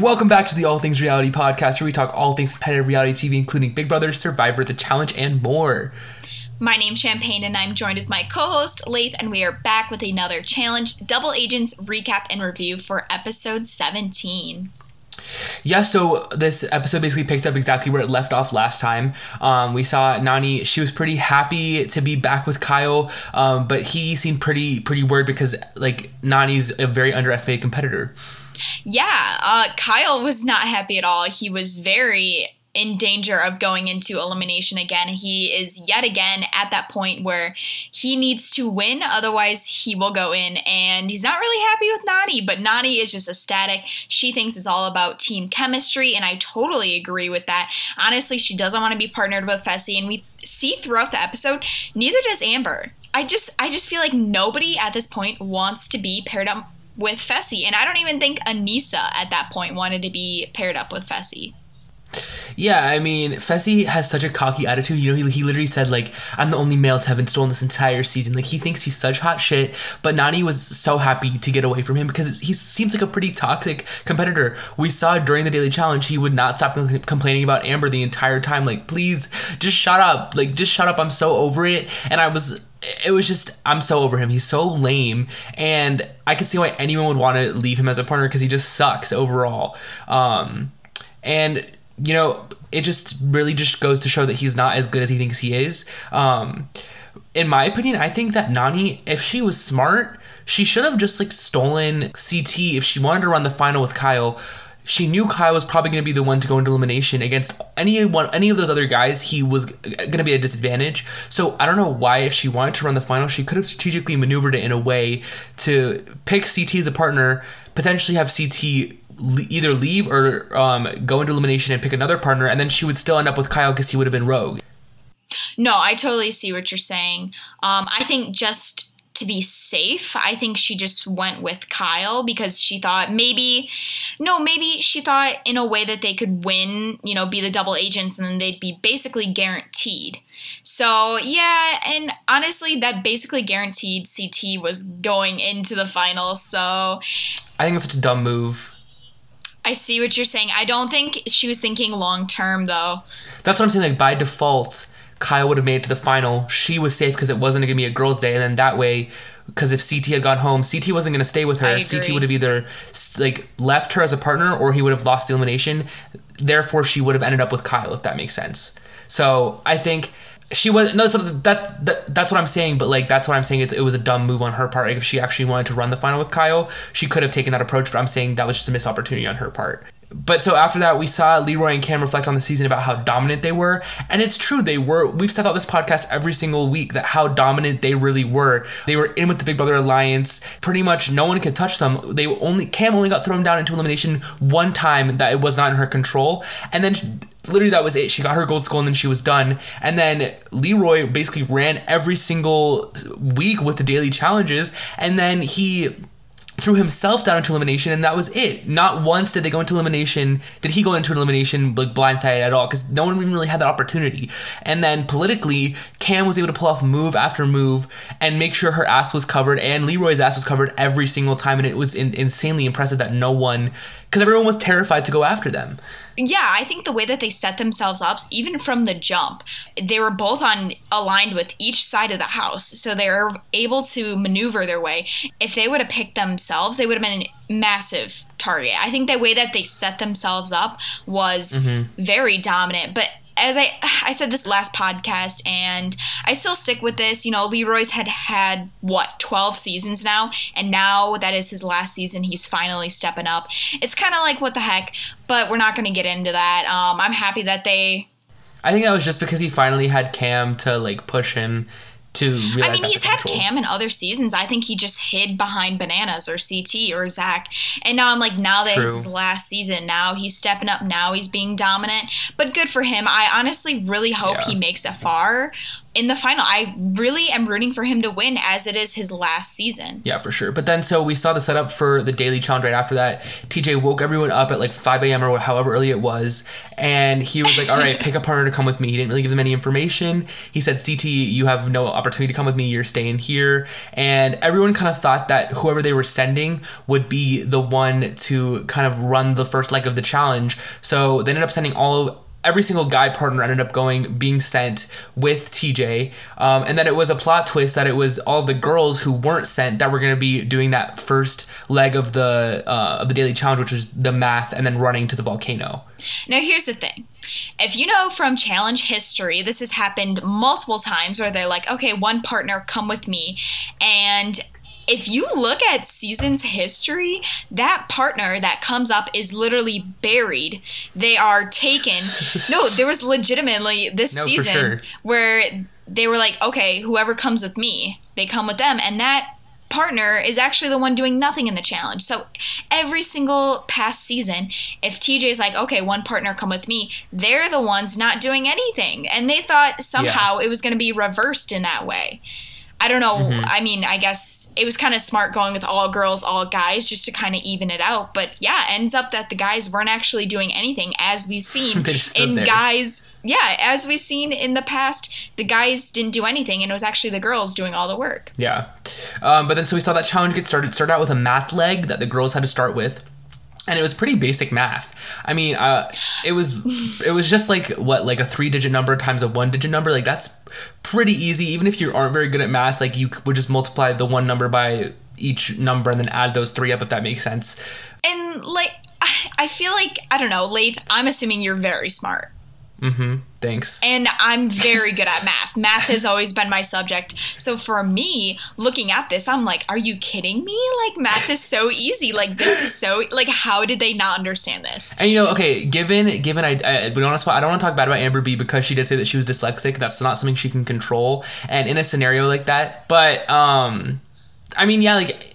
Welcome back to the All Things Reality podcast, where we talk all things competitive reality TV, including Big Brother, Survivor, The Challenge, and more. My name's Champagne, and I'm joined with my co host, Lath, and we are back with another challenge Double Agents recap and review for episode 17. Yeah, so this episode basically picked up exactly where it left off last time. Um, we saw Nany; she was pretty happy to be back with Kyle, um, but he seemed pretty pretty worried because like Nany's a very underestimated competitor. Yeah, uh, Kyle was not happy at all. He was very in danger of going into elimination again. He is yet again at that point where he needs to win, otherwise, he will go in. And he's not really happy with Nany, but Nany is just ecstatic. She thinks it's all about team chemistry, and I totally agree with that. Honestly, she doesn't want to be partnered with Fessy, and we see throughout the episode, neither does Amber. I just I just feel like nobody at this point wants to be paired up with Fessy. And I don't even think Aneesa at that point wanted to be paired up with Fessy. Yeah, I mean, Fessy has such a cocky attitude. You know, he, he literally said, like, I'm the only male to have been stolen this entire season. Like, he thinks he's such hot shit. But Nany was so happy to get away from him because he seems like a pretty toxic competitor. We saw during the Daily Challenge, he would not stop complaining about Amber the entire time. Like, please, just shut up. Like, just shut up. I'm so over it. And I was it was just I'm so over him. He's so lame, and I can see why anyone would want to leave him as a partner because he just sucks overall. Um, and you know, it just really just goes to show that he's not as good as he thinks he is. Um, in my opinion, I think that Nany, if she was smart, she should have just like stolen CT if she wanted to run the final with Kyle she knew Kyle was probably going to be the one to go into elimination against any one any of those other guys. He was going to be at a disadvantage. So I don't know why, if she wanted to run the final, she could have strategically maneuvered it in a way to pick CT as a partner, potentially have CT either leave or um, go into elimination and pick another partner, and then she would still end up with Kyle because he would have been rogue. No, I totally see what you're saying. Um, I think just to be safe, I think she just went with Kyle because she thought maybe, no, maybe she thought in a way that they could win, you know, be the double agents and then they'd be basically guaranteed. So, yeah, and honestly, that basically guaranteed CT was going into the final. So, I think it's such a dumb move. I see what you're saying. I don't think she was thinking long term, though. That's what I'm saying. Like, by default, Kyle would have made it to the final. She was safe because it wasn't going to be a girls' day, and then that way, because if CT had gone home, CT wasn't going to stay with her. CT would have either like left her as a partner, or he would have lost the elimination. Therefore, she would have ended up with Kyle, if that makes sense. So I think she was no that, that that's what I'm saying, but like that's what I'm saying. It's, it was a dumb move on her part. Like if she actually wanted to run the final with Kyle, she could have taken that approach. But I'm saying that was just a missed opportunity on her part but so after that, we saw Leroy and Kam reflect on the season about how dominant they were, and it's true they were. We've said out this podcast every single week that how dominant they really were. They were in with the Big Brother Alliance. Pretty much no one could touch them. They only Kam only got thrown down into elimination one time that it was not in her control, and then literally that was it. She got her gold skull and then she was done. And then Leroy basically ran every single week with the daily challenges, and then he threw himself down into elimination, and that was it. Not once did they go into elimination. Did he go into elimination like blindsided at all? Because no one even really had that opportunity. And then politically, Kam was able to pull off move after move and make sure her ass was covered, and Leroy's ass was covered every single time, and it was in- insanely impressive that no one, because everyone was terrified to go after them yeah, I think the way that they set themselves up, even from the jump, they were both on aligned with each side of the house, so they were able to maneuver their way. If they would have picked themselves, they would have been a massive target. I think the way that they set themselves up was mm-hmm. very dominant, but as I I said this last podcast and I still stick with this, you know, Leroy's had had what 12 seasons now and now that is his last season, he's finally stepping up. It's kind of like what the heck, but we're not going to get into that. Um I'm happy that they I think that was just because he finally had Kam to like push him to I mean, he's had Kam in other seasons. I think he just hid behind Bananas or CT or Zach. And now I'm like, now that True. it's his last season, now he's stepping up. Now he's being dominant. But good for him. I honestly really hope yeah. he makes it far. In the final. I really am rooting for him to win as it is his last season. Yeah, for sure. But then, so we saw the setup for the daily challenge right after that. TJ woke everyone up at like 5 a.m. or however early it was. And he was like, all right, pick a partner to come with me. He didn't really give them any information. He said, CT, you have no opportunity to come with me. You're staying here. And everyone kind of thought that whoever they were sending would be the one to kind of run the first leg of the challenge. So they ended up sending all every single guy partner ended up going being sent with TJ, um, and then it was a plot twist that it was all the girls who weren't sent that were going to be doing that first leg of the uh, of the daily challenge, which was the math, and then running to the volcano. Now here's the thing. If you know from challenge history, this has happened multiple times where they're like, okay, one partner, come with me. And if you look at season's history, that partner that comes up is literally buried. They are taken. no, there was legitimately this no, season sure. where they were like, okay, whoever comes with me, they come with them. And that partner is actually the one doing nothing in the challenge. So every single past season, if TJ's like, okay, one partner come with me, they're the ones not doing anything. And they thought somehow yeah. it was going to be reversed in that way. I don't know. Mm-hmm. I mean, I guess it was kind of smart going with all girls, all guys, just to kind of even it out. But yeah, ends up that the guys weren't actually doing anything, as we've seen in there. guys. Yeah, as we've seen in the past, the guys didn't do anything, and it was actually the girls doing all the work. Yeah, um, but then so we saw that challenge get started. Started out with a math leg that the girls had to start with and it was pretty basic math. I mean, uh, it was it was just like what like a three digit number times a one digit number. Like that's pretty easy. Even if you aren't very good at math, like you would just multiply the one number by each number and then add those three up if that makes sense. And like, I feel like I don't know, Lath. I'm assuming you're very smart. Mm-hmm. Thanks. And I'm very good at math. math has always been my subject. So for me, looking at this, I'm like, are you kidding me? Like math is so easy. Like this is so like how did they not understand this? And you know, okay, given given I, I we don't I don't want to talk bad about Amber B because she did say that she was dyslexic. That's not something she can control. And in a scenario like that, but um, I mean, yeah, like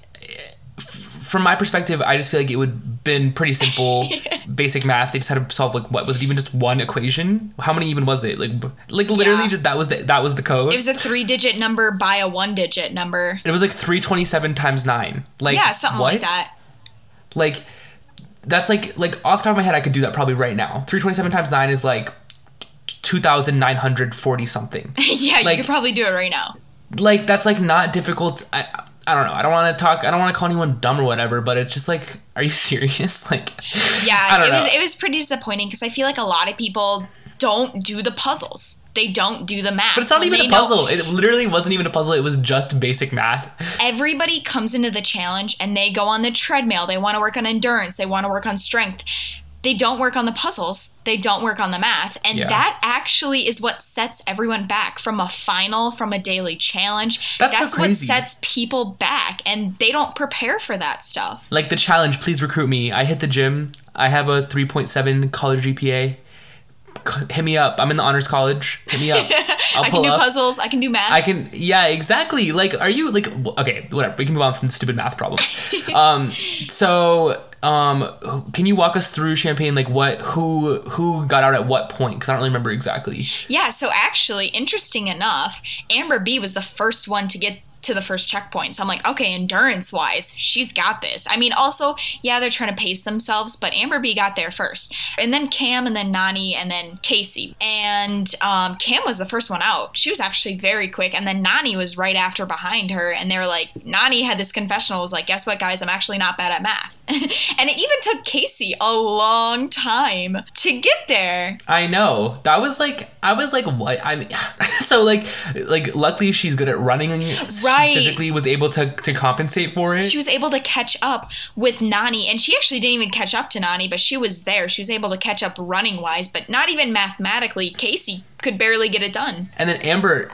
from my perspective, I just feel like it would been pretty simple, basic math. They just had to solve like what was it even just one equation? How many even was it? Like like literally yeah. just that was the, that was the code. It was a three digit number by a one digit number. It was like three twenty seven times nine. Like yeah, something what? like that. Like that's like like off the top of my head, I could do that probably right now. Three twenty seven times nine is like two thousand nine hundred forty something. yeah, like, you could probably do it right now. Like that's like not difficult. I, I don't know. I don't want to talk. I don't want to call anyone dumb or whatever. But it's just like, are you serious? Like, yeah, it know. was it was pretty disappointing because I feel like a lot of people don't do the puzzles. They don't do the math. But it's not even a puzzle. It literally wasn't even a puzzle. It was just basic math. Everybody comes into the challenge and they go on the treadmill. They want to work on endurance. They want to work on strength they don't work on the puzzles they don't work on the math and yeah. that actually is what sets everyone back from a final from a daily challenge that's, that's so what sets people back and they don't prepare for that stuff like the challenge please recruit me i hit the gym i have a 3.7 college gpa hit me up. I'm in the honors college. Hit me up. I can do up. puzzles. I can do math. I can. Yeah, exactly. Like, are you like okay? Whatever. We can move on from the stupid math problems. um. So um, can you walk us through Champagne? Like what, who, who got out at what point? Because I don't really remember exactly. Yeah. So actually, interesting enough, Amber B was the first one to get to the first checkpoint. So I'm like, okay, endurance wise, she's got this. I mean, also, yeah, they're trying to pace themselves, but Amber B got there first. And then Kam, and then Nany, and then Kaycee. And um, Kam was the first one out. She was actually very quick. And then Nany was right after behind her. And they were like, Nany had this confessional, was like, guess what, guys, I'm actually not bad at math. and it even took Kaycee a long time to get there. I know. That was like I was like what I mean so like like luckily she's good at running right. She physically was able to to compensate for it. She was able to catch up with Nany, and she actually didn't even catch up to Nany, but she was there. She was able to catch up running wise, but not even mathematically. Kaycee could barely get it done. And then Amber,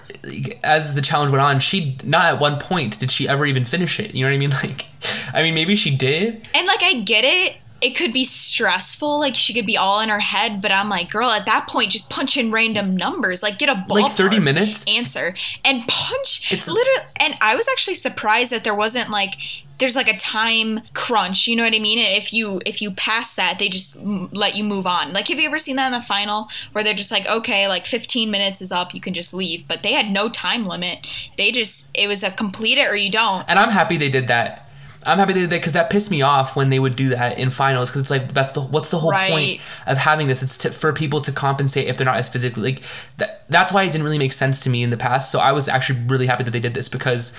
as the challenge went on, she not at one point did she ever even finish it. You know what I mean? Like, I mean, maybe she did. And like, I get it. It could be stressful, like she could be all in her head, but I'm like, girl, at that point, just punch in random numbers, like get a ball, like thirty minutes answer, and punch. It's literally, and I was actually surprised that there wasn't like there's like a time crunch. You know what I mean? If you if you pass that, they just let you move on. Like, have you ever seen that in the final where they're just like, okay, like 15 minutes is up, you can just leave. But they had no time limit. They just it was a complete it or you don't. And I'm happy they did that I'm happy they did that because that pissed me off when they would do that in finals because it's like that's the what's the whole right. point of having this? It's to, for people to compensate if they're not as physically like that. That's why it didn't really make sense to me in the past. So I was actually really happy that they did this because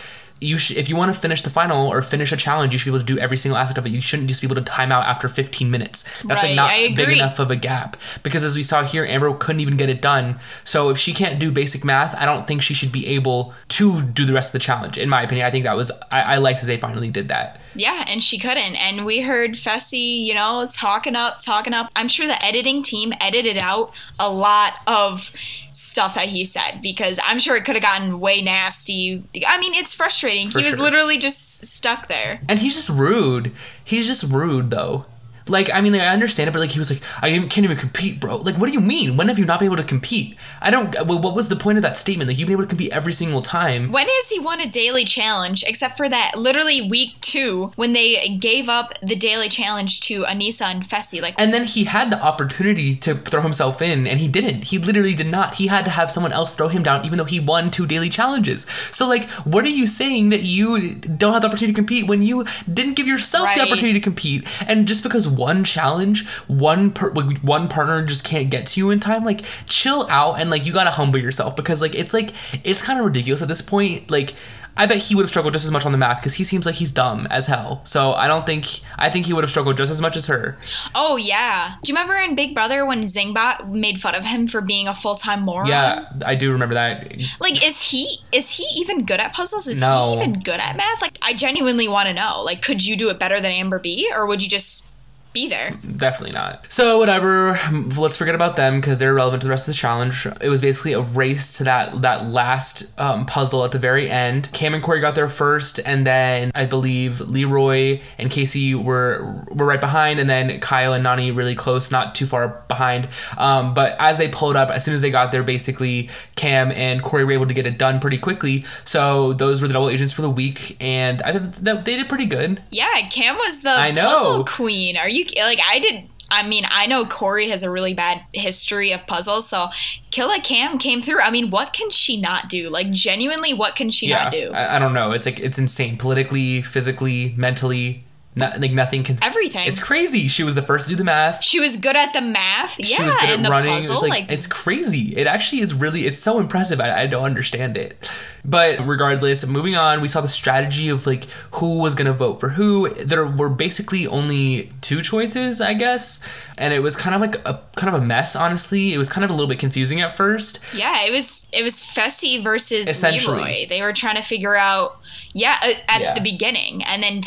you should if you want to finish the final or finish a challenge you should be able to do every single aspect of it. You shouldn't just be able to time out after 15 minutes. That's right, like not big enough of a gap. Because as we saw here amber couldn't even get it done. So if she can't do basic math i don't think she should be able to do the rest of the challenge in my opinion. I think that was i, I liked that they finally did that. Yeah and she couldn't. And we heard fessy you know talking up talking up. I'm sure the editing team edited out a lot of stuff that he said because I'm sure it could have gotten way nasty. I mean, it's frustrating. For he was sure. literally just stuck there. And he's just rude. He's just rude though. Like, I mean, like, I understand it, but like, he was like, I can't even compete, bro. Like, what do you mean? When have you not been able to compete? I don't. Uh, what was the point of that statement? Like, you've been able to compete every single time. When has he won a daily challenge? Except for that, literally week two, when they gave up the daily challenge to Aneesa and Fessy. Like, and then he had the opportunity to throw himself in, and he didn't. He literally did not. He had to have someone else throw him down, even though he won two daily challenges. So, like, what are you saying that you don't have the opportunity to compete when you didn't give yourself right. the opportunity to compete? And just because one challenge, one per, like, one partner just can't get to you in time. Like, chill out and like you gotta humble yourself because like it's like it's kind of ridiculous at this point. Like, I bet he would have struggled just as much on the math because he seems like he's dumb as hell. So I don't think I think he would have struggled just as much as her. Oh yeah. Do you remember in Big Brother when Zingbot made fun of him for being a full time moron? Yeah, I do remember that. Like, is he is he even good at puzzles? Is no. he even good at math? Like, I genuinely want to know. Like, could you do it better than Amber B, or would you just be there. Definitely not. So whatever, let's forget about them because they're irrelevant to the rest of the challenge. It was basically a race to that that last um, puzzle at the very end. Kam and Cory got there first, and then I believe Leroy and Kaycee were were right behind, and then Kyle and Nany really close, not too far behind. Um, but as they pulled up, as soon as they got there, basically Kam and Cory were able to get it done pretty quickly. So those were the double agents for the week, and I think that they did pretty good. Yeah, Kam was the I know. puzzle queen. Are you like I did. I mean, I know Cory has a really bad history of puzzles, so Killa Kam came through. I mean, what can she not do? Like, genuinely, what can she yeah, not do? I, I don't know. It's like it's insane, politically, physically, mentally. Not, like nothing can everything. It's crazy. She was the first to do the math. She was good at the math. Yeah, she was good at running. Puzzle, it like, like, it's crazy. It actually is really. It's so impressive. I, I don't understand it. But regardless, moving on, we saw the strategy of like who was gonna vote for who. There were basically only two choices, I guess, and it was kind of like a kind of a mess. Honestly, it was kind of a little bit confusing at first. Yeah, it was. It was Fessy versus Essentially. Leroy. They were trying to figure out. Yeah, at yeah. the beginning, and then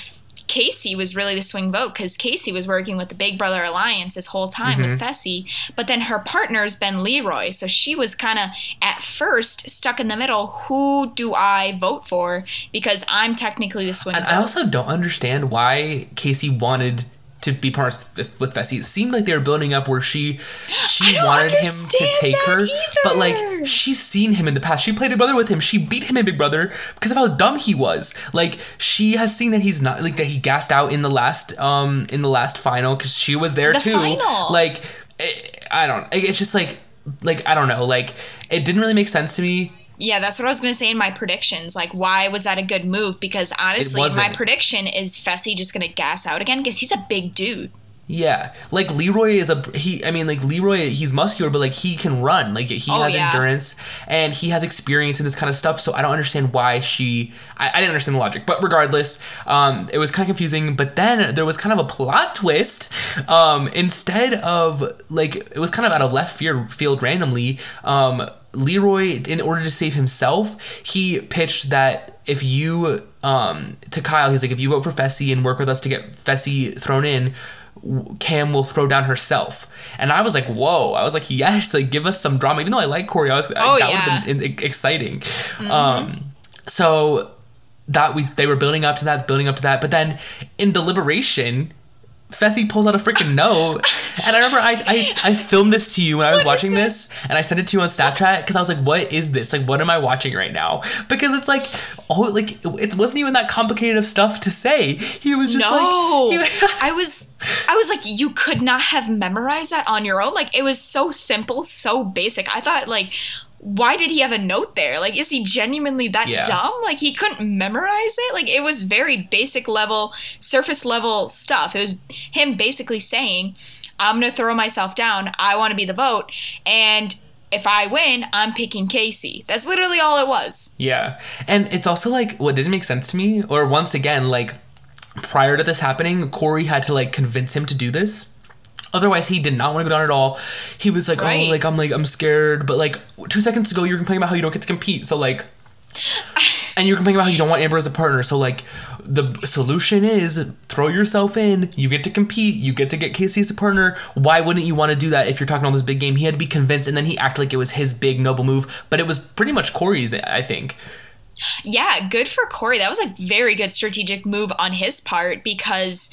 Kaycee was really the swing vote because Kaycee was working with the Big Brother Alliance this whole time mm-hmm. with Fessy, but then her partner's been Leroy, so she was kind of at first stuck in the middle. Who do I vote for? Because I'm technically the swing. And vote. I also don't understand why Kaycee wanted to be partners with Fessy. It seemed like they were building up where she she wanted him to take her, either. but like she's seen him in the past. She played Big Brother with him. She beat him in Big Brother because of how dumb he was. Like she has seen that he's not like that he gassed out in the last um in the last final because she was there the too. Final. Like it, I don't. It's just like like I don't know. Like it didn't really make sense to me yeah, that's what I was going to say in my predictions. Like, why was that a good move? Because honestly, my prediction is Fessy just going to gas out again because he's a big dude. Yeah, like Leroy is a he. I mean, like Leroy, he's muscular, but like he can run. Like he oh, has yeah. endurance and he has experience in this kind of stuff. So I don't understand why she. I, I didn't understand the logic, but regardless, um, it was kind of confusing. But then there was kind of a plot twist. Um, instead of like it was kind of out of left field, field randomly. Um, Leroy, in order to save himself, he pitched that if you um to Kyle, he's like, if you vote for Fessy and work with us to get Fessy thrown in, Kam will throw down herself. And I was like, whoa. I was like, yes, like give us some drama. Even though I like Cory, I was like, oh, that yeah. would have been exciting. Mm-hmm. Um, so that we they were building up to that, building up to that. But then in deliberation, Fessy pulls out a freaking note, and I remember I, I, I filmed this to you when I was what watching this? this? and I sent it to you on Snapchat because I was like, "What is this? Like, what am I watching right now?" Because it's like, oh, like it wasn't even that complicated of stuff to say. He was just no. like, he, I was, I was like, you could not have memorized that on your own. Like, it was so simple, so basic. I thought like why did he have a note there? Like, is he genuinely that yeah. dumb? Like, he couldn't memorize it? Like, it was very basic level, surface level stuff. It was him basically saying, I'm going to throw myself down. I want to be the vote. And if I win, I'm picking Kaycee. That's literally all it was. Yeah. And it's also like, what didn't make sense to me, or once again, like, prior to this happening, Cory had to, like, convince him to do this Otherwise, he did not want to go down at all. He was like, oh, right. "Oh, like I'm like I'm scared," but like two seconds ago, you were complaining about how you don't get to compete. So like, and you're complaining about how you don't want Amber as a partner. So like, the solution is throw yourself in. You get to compete. You get to get Kaycee as a partner. Why wouldn't you want to do that if you're talking on this big game? He had to be convinced, and then he acted like it was his big noble move, but it was pretty much Cory's. I think. Yeah, good for Cory. That was a very good strategic move on his part because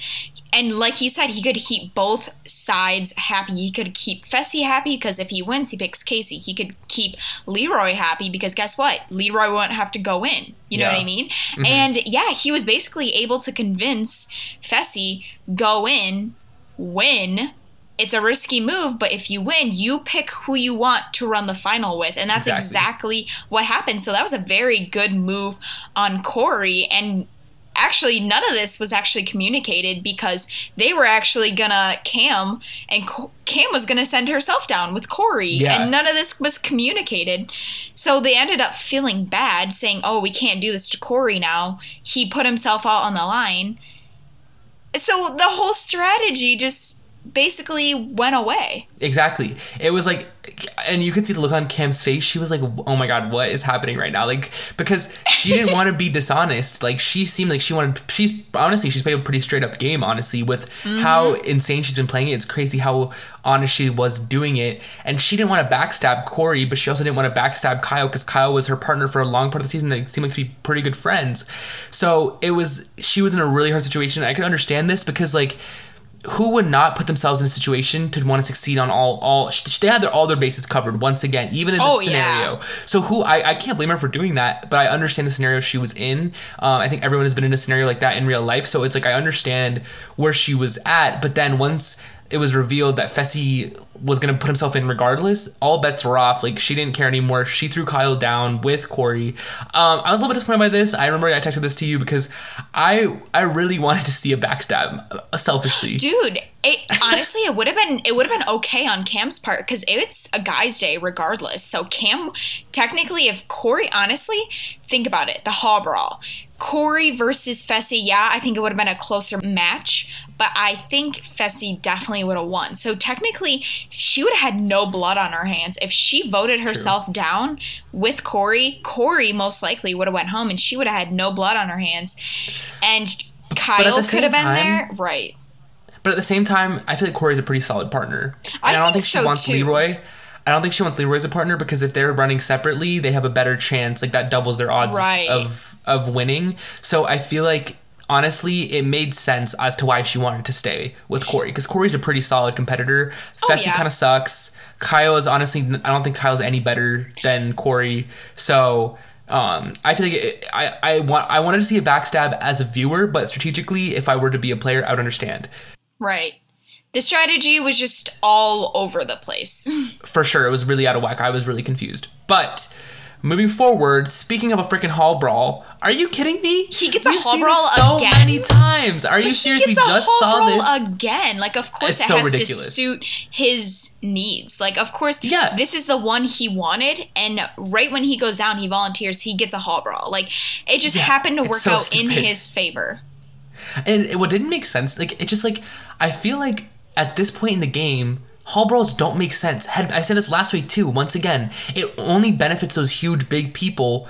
and like he said, he could keep both sides happy. He could keep Fessy happy because if he wins, he picks Kaycee. He could keep Leroy happy because guess what? Leroy won't have to go in. You know yeah. what I mean? Mm-hmm. And yeah, he was basically able to convince Fessy go in, win. It's a risky move, but if you win, you pick who you want to run the final with. And that's exactly, exactly what happened. So that was a very good move on Cory. And actually none of this was actually communicated because they were actually gonna Kam and Kam was gonna send herself down with Cory. yeah. and none of this was communicated. So they ended up feeling bad, saying, "Oh, we can't do this to Cory now." He put himself out on the line. So the whole strategy just basically went away. Exactly. It was like, and you could see the look on Kam's face. She was like, "Oh my god, what is happening right now?" Like because she didn't want to be dishonest. Like she seemed like she wanted. She's honestly, she's played a pretty straight up game. Honestly, with mm-hmm. how insane she's been playing it, it's crazy how honest she was doing it. And she didn't want to backstab Cory, but she also didn't want to backstab Kyle because Kyle was her partner for a long part of the season. They seemed like to be pretty good friends. So it was. She was in a really hard situation. I could understand this because like who would not put themselves in a situation to want to succeed on all all they had their all their bases covered once again even in this oh, scenario yeah. so who I, I can't blame her for doing that but i understand the scenario she was in um, i think everyone has been in a scenario like that in real life so it's like i understand where she was at but then once it was revealed that Fessy was gonna put himself in regardless, all bets were off. Like she didn't care anymore. She threw Kyle down with Cory. Um, I was a little bit disappointed by this. I remember I texted this to you because I I really wanted to see a backstab, uh, selfishly. Dude, it, honestly, it would have been it would have been okay on Kam's part because it's a guy's day regardless. So Kam, technically, if Cory, honestly, think about it, the Hall Brawl. Cory versus Fessy, yeah, I think it would have been a closer match, but I think Fessy definitely would have won. So technically, she would have had no blood on her hands. If she voted herself True. down with Cory, Cory most likely would have went home and she would have had no blood on her hands. And Kyle could have been there. Right. But at the same time, I feel like Cory's a pretty solid partner. And I, I don't think, think she so wants too. Leroy. I don't think she wants Leroy as a partner because if they're running separately, they have a better chance. Like that doubles their odds right. of of winning. So I feel like honestly, it made sense as to why she wanted to stay with Cory because Cory's a pretty solid competitor. Oh, Fessy yeah. kind of sucks. Kyle is honestly, I don't think Kyle's any better than Cory. So um, I feel like it, I I want I wanted to see a backstab as a viewer, but strategically, if I were to be a player, I would understand. Right. The strategy was just all over the place. For sure, it was really out of whack. I was really confused, but Moving forward, speaking of a freaking hall brawl, are you kidding me? He gets We've a hall brawl so again. many times. Are but you serious? We just saw this again. Like, of course, it's it so has ridiculous. to suit his needs. Like, of course, yeah. This is the one he wanted, and right when he goes down, he volunteers. He gets a hall brawl. Like, it just yeah, happened to work so out stupid. in his favor. And what didn't make sense, like, it just like I feel like at this point in the game Hall brawls don't make sense. I said this last week too. Once again, it only benefits those huge, big people.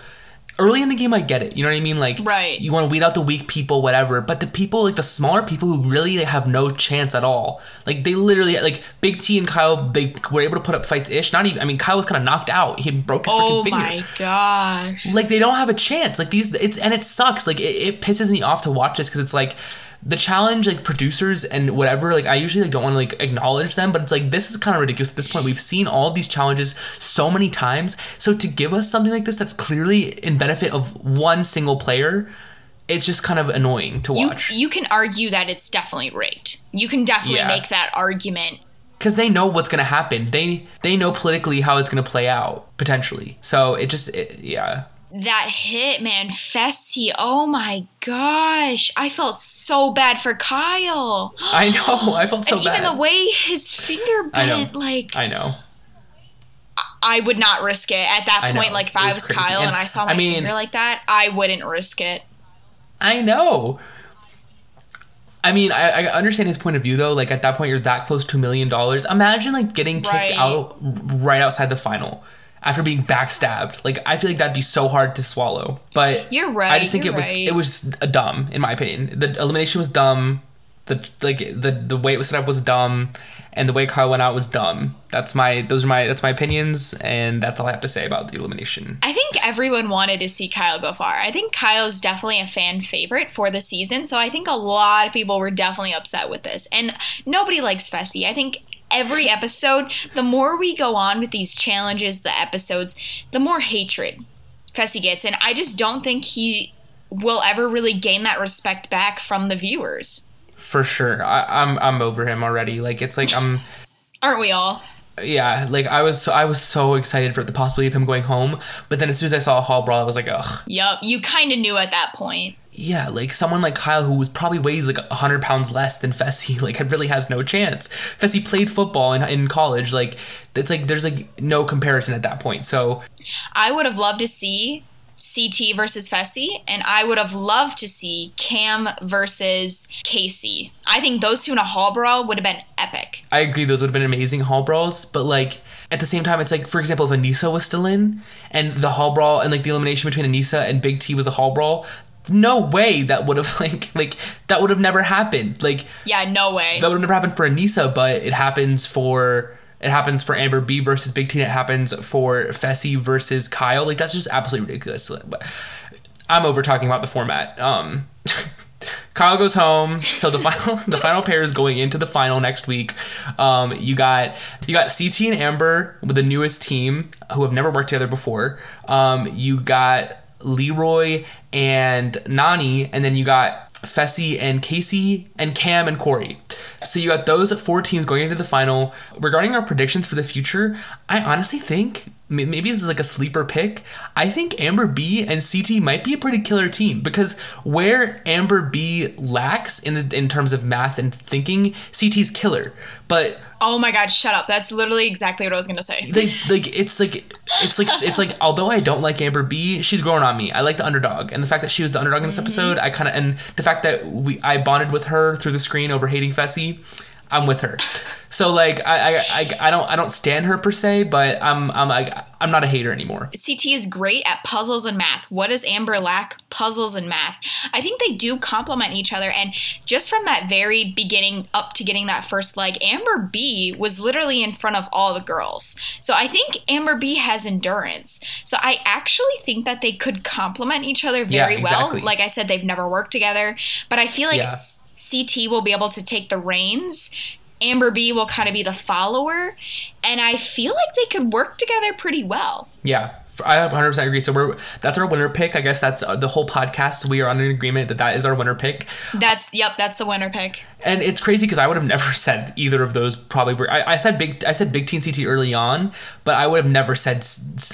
Early in the game, I get it. You know what I mean? Like, right. you want to weed out the weak people, whatever. But the people, like the smaller people who really have no chance at all, like they literally, like Big T and Kyle, they were able to put up fights ish. Not even, I mean, Kyle was kind of knocked out. He broke his oh freaking finger. Oh my gosh! Like they don't have a chance. Like these, it's and it sucks. Like it, it pisses me off to watch this because it's like the challenge like producers and whatever like i usually like don't want to like acknowledge them but it's like this is kind of ridiculous at this point. We've seen all of these challenges so many times. So to give us something like this that's clearly in benefit of one single player it's just kind of annoying to watch. you, you can argue that it's definitely rigged. You can definitely yeah. make that argument. Because they know what's going to happen. They they know politically how it's going to play out potentially. So it just it, yeah that hit, man, Fessy. Oh my gosh. I felt so bad for Kyle. I know. I felt so and bad. Even the way his finger bent, like I know. I would not risk it at that point. Like if I was. Kyle and, and, I saw my I mean, finger like that, I wouldn't risk it. I know. I mean, I, I, understand his point of view though. Like at that point, you're that close to a million dollars. Imagine like getting kicked right. out right outside the final after being backstabbed. Like I feel like that'd be so hard to swallow. But you're right. I just think it was right. it was a dumb in my opinion. The elimination was dumb. The like the the way it was set up was dumb, and the way Kyle went out was dumb. That's my those are my that's my opinions, and that's all I have to say about the elimination. I think everyone wanted to see Kyle go far. I think Kyle's definitely a fan favorite for the season, so I think a lot of people were definitely upset with this, and nobody likes Fessy. I think every episode, the more we go on with these challenges, the episodes, the more hatred Fessy gets. And I just don't think he will ever really gain that respect back from the viewers. For sure. I, I'm I'm over him already. Like it's like I'm um, Aren't we all? Yeah, like I was, I was so excited for the possibility of him going home, but then as soon as I saw a hall brawl, I was like, ugh. Yup, you kind of knew at that point. Yeah, like someone like Kyle, who was probably weighs like hundred pounds less than Fessy, like really has no chance. Fessy played football in in college, like it's like there's like no comparison at that point. So, I would have loved to see CT versus Fessy, and I would have loved to see Kam versus Kaycee. I think those two in a hall brawl would have been epic. I agree, those would have been amazing hall brawls, but like at the same time, it's like, for example, if Aneesa was still in and the hall brawl and like the elimination between Aneesa and Big T was the hall brawl, no way that would have like like that would have never happened. Like yeah, no way that would have never happened for Aneesa, but it happens for it happens for Amber B versus Big T. It happens for Fessy versus Kyle. Like that's just absolutely ridiculous. I'm over talking about the format. Um, Kyle goes home. So the final the final pair is going into the final next week. Um, you got you got CT and Amber with the newest team who have never worked together before. Um, you got Leroy and Nany, and then you got Fessy and Kaycee, and Kam and Cory. So you got those four teams going into the final. Regarding our predictions for the future, I honestly think maybe this is like a sleeper pick. I think Amber B and CT might be a pretty killer team because where Amber B lacks in the, in terms of math and thinking, CT's killer. But Oh my god, shut up. That's literally exactly what I was gonna say. Like, like it's like it's like it's like although I don't like Amber B, she's growing on me. I like the underdog. And the fact that she was the underdog in this mm-hmm. episode, I kinda and the fact that we I bonded with her through the screen over hating Fessy, I'm with her. So like I, I I I don't I don't stand her per se, but I'm I'm like I'm not a hater anymore. CT is great at puzzles and math. What does Amber lack? Puzzles and math. I think they do complement each other and just from that very beginning up to getting that first leg, Amber B was literally in front of all the girls. So I think Amber B has endurance. So I actually think that they could complement each other very yeah, exactly. well. Like I said they've never worked together, but I feel like yeah. CT will be able to take the reins Amber B will kind of be the follower, and I feel like they could work together pretty well. Yeah, I 100% agree. So we're that's our winner pick. I guess that's uh, the whole podcast. We are on an agreement that that is our winner pick. That's yep. That's the winner pick. And it's crazy because I would have never said either of those. Probably were, I, I said big. I said big T and CT early on, but I would have never said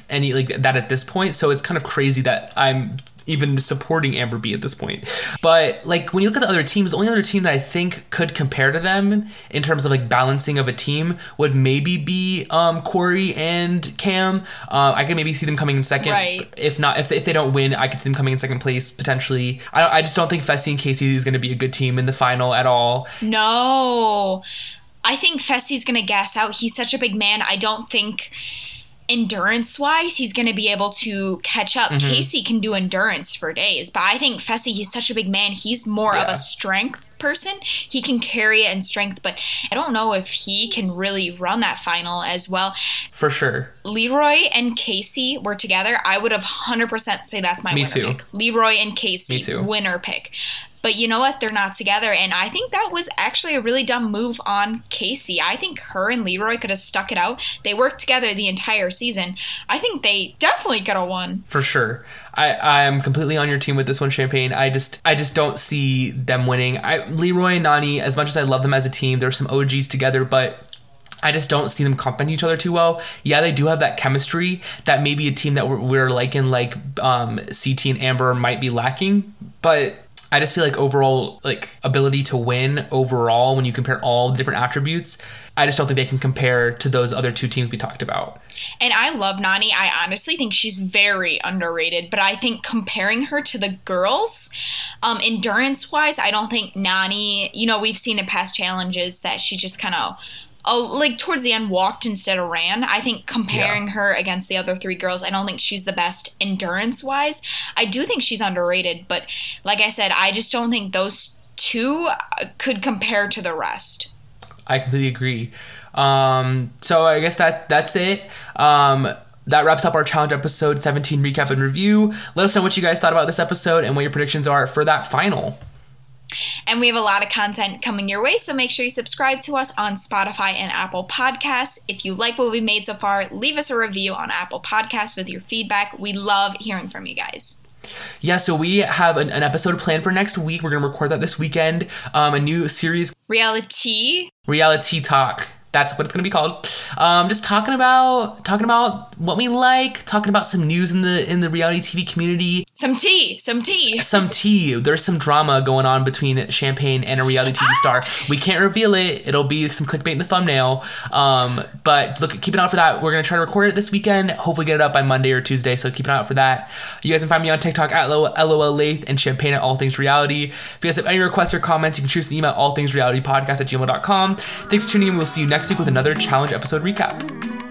any like that at this point. So it's kind of crazy that I'm even supporting Amber B at this point. But like when you look at the other teams, the only other team that I think could compare to them in terms of like balancing of a team would maybe be um, Cory and Kam. Uh, I could maybe see them coming in second. Right. If not, if they, if they don't win, I could see them coming in second place potentially. I, I just don't think Fessy and Kaycee is going to be a good team in the final at all. No. I think Fessy's going to gas out. He's such a big man. I don't think endurance wise, he's going to be able to catch up. Mm-hmm. Kaycee can do endurance for days, but I think Fessy, he's such a big man. He's more yeah. of a strength person. He can carry it in strength, but I don't know if he can really run that final as well. For sure. Leroy and Kaycee were together. I would have 100% say that's my Me winner too. pick. Leroy and Kaycee, Me too. winner pick. But you know what? They're not together. And I think that was actually a really dumb move on Kaycee. I think her and Leroy could have stuck it out. They worked together the entire season. I think they definitely could have won. For sure. I, I am completely on your team with this one, Champagne. I just I just don't see them winning. I Leroy and Nany, as much as I love them as a team, there's some OGs together, but I just don't see them complement each other too well. Yeah, they do have that chemistry that maybe a team that we're, we're liking, like um, CT and Amber, might be lacking. But I just feel like overall, like ability to win overall, when you compare all the different attributes, I just don't think they can compare to those other two teams we talked about. And I love Nany. I honestly think she's very underrated, but I think comparing her to the girls, um, endurance wise, I don't think Nany, you know, we've seen in past challenges that she just kind of like towards the end walked instead of ran. I think comparing yeah. her against the other three girls, I don't think she's the best endurance wise. I do think she's underrated, but like I said, I just don't think those two could compare to the rest. I completely agree. Um, so I guess that that's it. Um, that wraps up our challenge episode 17 recap and review. Let us know what you guys thought about this episode and what your predictions are for that final. And we have a lot of content coming your way, so make sure you subscribe to us on Spotify and Apple Podcasts. If you like what we've made so far, leave us a review on Apple Podcasts with your feedback. We love hearing from you guys. Yeah, so we have an, an episode planned for next week. We're going to record that this weekend. Um, a new series. Reality. Reality Talk that's what it's gonna be called. Um, just talking about talking about what we like, talking about some news in the in the reality TV community. Some tea, some tea, some tea. There's some drama going on between Champagne and a reality TV star. We can't reveal it. It'll be some clickbait in the thumbnail. Um, but look, keep an eye out for that. We're gonna try to record it this weekend. Hopefully, get it up by Monday or Tuesday. So keep an eye out for that. You guys can find me on TikTok at LOL Lath and Champagne at All Things Reality. If you guys have any requests or comments, you can choose the email All Things Reality Podcast at gmail.com. Thanks for tuning in. We'll see you next next week with another challenge episode recap.